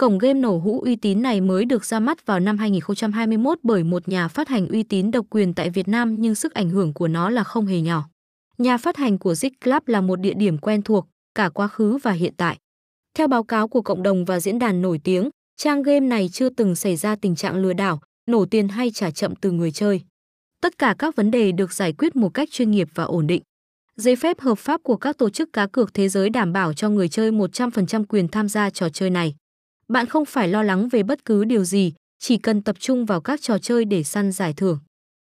Cổng game nổ hũ uy tín này mới được ra mắt vào năm 2021 bởi một nhà phát hành uy tín độc quyền tại Việt Nam nhưng sức ảnh hưởng của nó là không hề nhỏ. Nhà phát hành của Zik Club là một địa điểm quen thuộc, cả quá khứ và hiện tại. Theo báo cáo của cộng đồng và diễn đàn nổi tiếng, trang game này chưa từng xảy ra tình trạng lừa đảo, nổ tiền hay trả chậm từ người chơi. Tất cả các vấn đề được giải quyết một cách chuyên nghiệp và ổn định. Giấy phép hợp pháp của các tổ chức cá cược thế giới đảm bảo cho người chơi 100% quyền tham gia trò chơi này. Bạn không phải lo lắng về bất cứ điều gì, chỉ cần tập trung vào các trò chơi để săn giải thưởng.